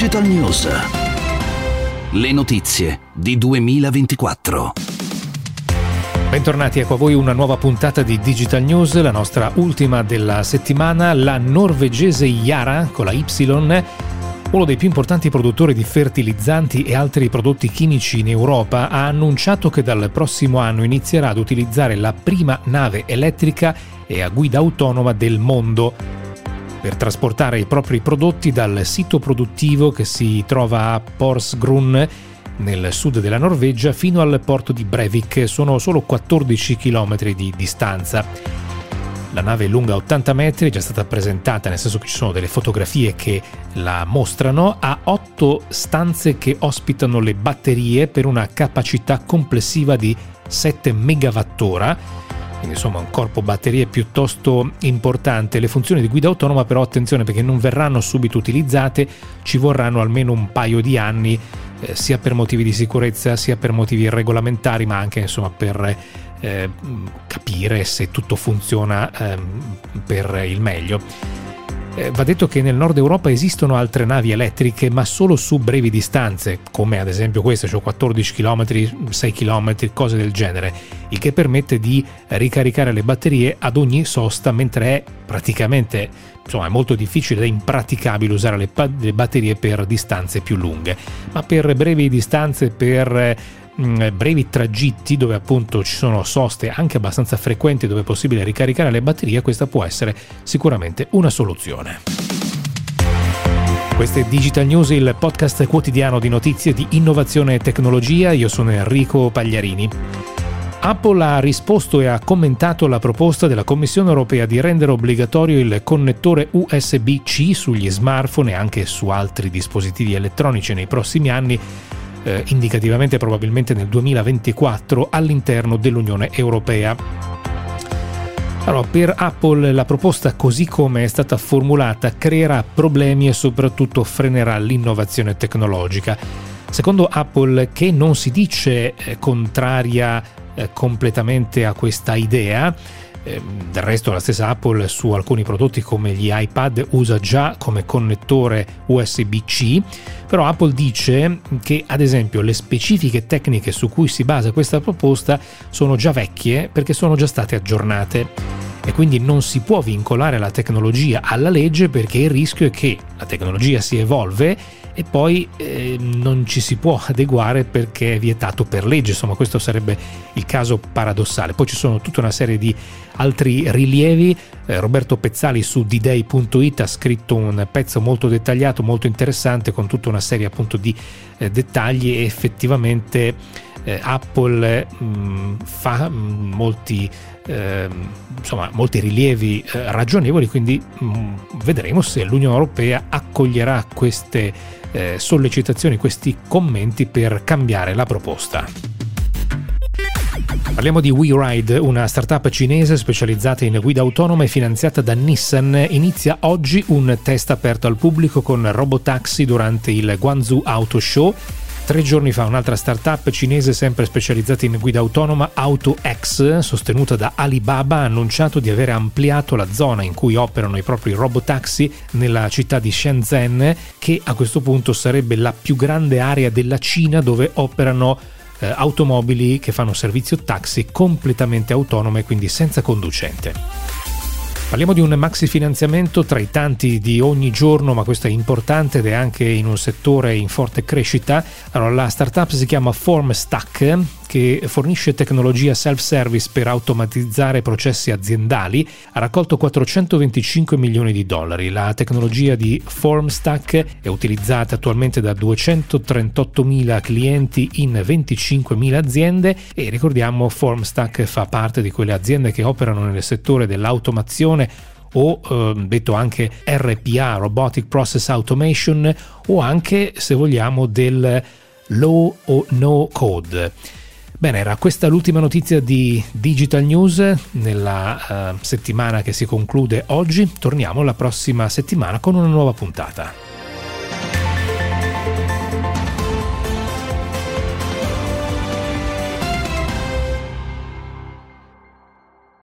Digital News. Le notizie di 2024. Bentornati, ecco a voi una nuova puntata di Digital News, la nostra ultima della settimana. La norvegese Yara, con la Y, uno dei più importanti produttori di fertilizzanti e altri prodotti chimici in Europa, ha annunciato che dal prossimo anno inizierà ad utilizzare la prima nave elettrica e a guida autonoma del mondo per trasportare i propri prodotti dal sito produttivo che si trova a Porsgrunn nel sud della Norvegia fino al porto di Brevik. Sono solo 14 km di distanza. La nave lunga 80 metri, è già stata presentata, nel senso che ci sono delle fotografie che la mostrano, ha 8 stanze che ospitano le batterie per una capacità complessiva di 7 MWh. Quindi insomma un corpo batterie piuttosto importante. Le funzioni di guida autonoma però attenzione perché non verranno subito utilizzate, ci vorranno almeno un paio di anni eh, sia per motivi di sicurezza sia per motivi regolamentari ma anche insomma per eh, capire se tutto funziona eh, per il meglio. Eh, va detto che nel nord Europa esistono altre navi elettriche, ma solo su brevi distanze, come ad esempio questa, cioè 14 km, 6 km, cose del genere, il che permette di ricaricare le batterie ad ogni sosta, mentre è praticamente, insomma, è molto difficile ed impraticabile usare le, le batterie per distanze più lunghe. Ma per brevi distanze, per Mm, brevi tragitti dove appunto ci sono soste anche abbastanza frequenti dove è possibile ricaricare le batterie, questa può essere sicuramente una soluzione. Questo è Digital News, il podcast quotidiano di notizie di innovazione e tecnologia. Io sono Enrico Pagliarini. Apple ha risposto e ha commentato la proposta della Commissione europea di rendere obbligatorio il connettore USB-C sugli smartphone e anche su altri dispositivi elettronici nei prossimi anni eh, indicativamente probabilmente nel 2024 all'interno dell'Unione Europea. Allora, per Apple la proposta così come è stata formulata creerà problemi e soprattutto frenerà l'innovazione tecnologica. Secondo Apple, che non si dice eh, contraria eh, completamente a questa idea, del resto la stessa Apple su alcuni prodotti come gli iPad usa già come connettore USB-C, però Apple dice che ad esempio le specifiche tecniche su cui si basa questa proposta sono già vecchie perché sono già state aggiornate. E quindi non si può vincolare la tecnologia alla legge perché il rischio è che la tecnologia si evolve e poi eh, non ci si può adeguare perché è vietato per legge, insomma questo sarebbe il caso paradossale. Poi ci sono tutta una serie di altri rilievi, eh, Roberto Pezzali su dday.it ha scritto un pezzo molto dettagliato, molto interessante con tutta una serie appunto di eh, dettagli e effettivamente eh, Apple mh, mm, fa mh, molti, eh, insomma, molti rilievi eh, ragionevoli, quindi mh, vedremo se l'Unione Europea accoglierà queste eh, sollecitazioni, questi commenti per cambiare la proposta. Parliamo di WeRide, una startup cinese specializzata in guida autonoma e finanziata da Nissan. Inizia oggi un test aperto al pubblico con robotaxi durante il Guangzhou Auto Show Tre giorni fa un'altra startup cinese sempre specializzata in guida autonoma, AutoX, sostenuta da Alibaba, ha annunciato di aver ampliato la zona in cui operano i propri robotaxi nella città di Shenzhen, che a questo punto sarebbe la più grande area della Cina dove operano eh, automobili che fanno servizio taxi completamente autonome, quindi senza conducente. Parliamo di un maxi finanziamento tra i tanti di ogni giorno, ma questo è importante ed è anche in un settore in forte crescita. Allora, la startup si chiama FormStack che fornisce tecnologia self-service per automatizzare processi aziendali, ha raccolto 425 milioni di dollari. La tecnologia di FormStack è utilizzata attualmente da 238.000 clienti in 25.000 aziende e ricordiamo FormStack fa parte di quelle aziende che operano nel settore dell'automazione o eh, detto anche RPA, Robotic Process Automation, o anche se vogliamo del low o no code. Bene, era questa l'ultima notizia di Digital News nella uh, settimana che si conclude oggi. Torniamo la prossima settimana con una nuova puntata.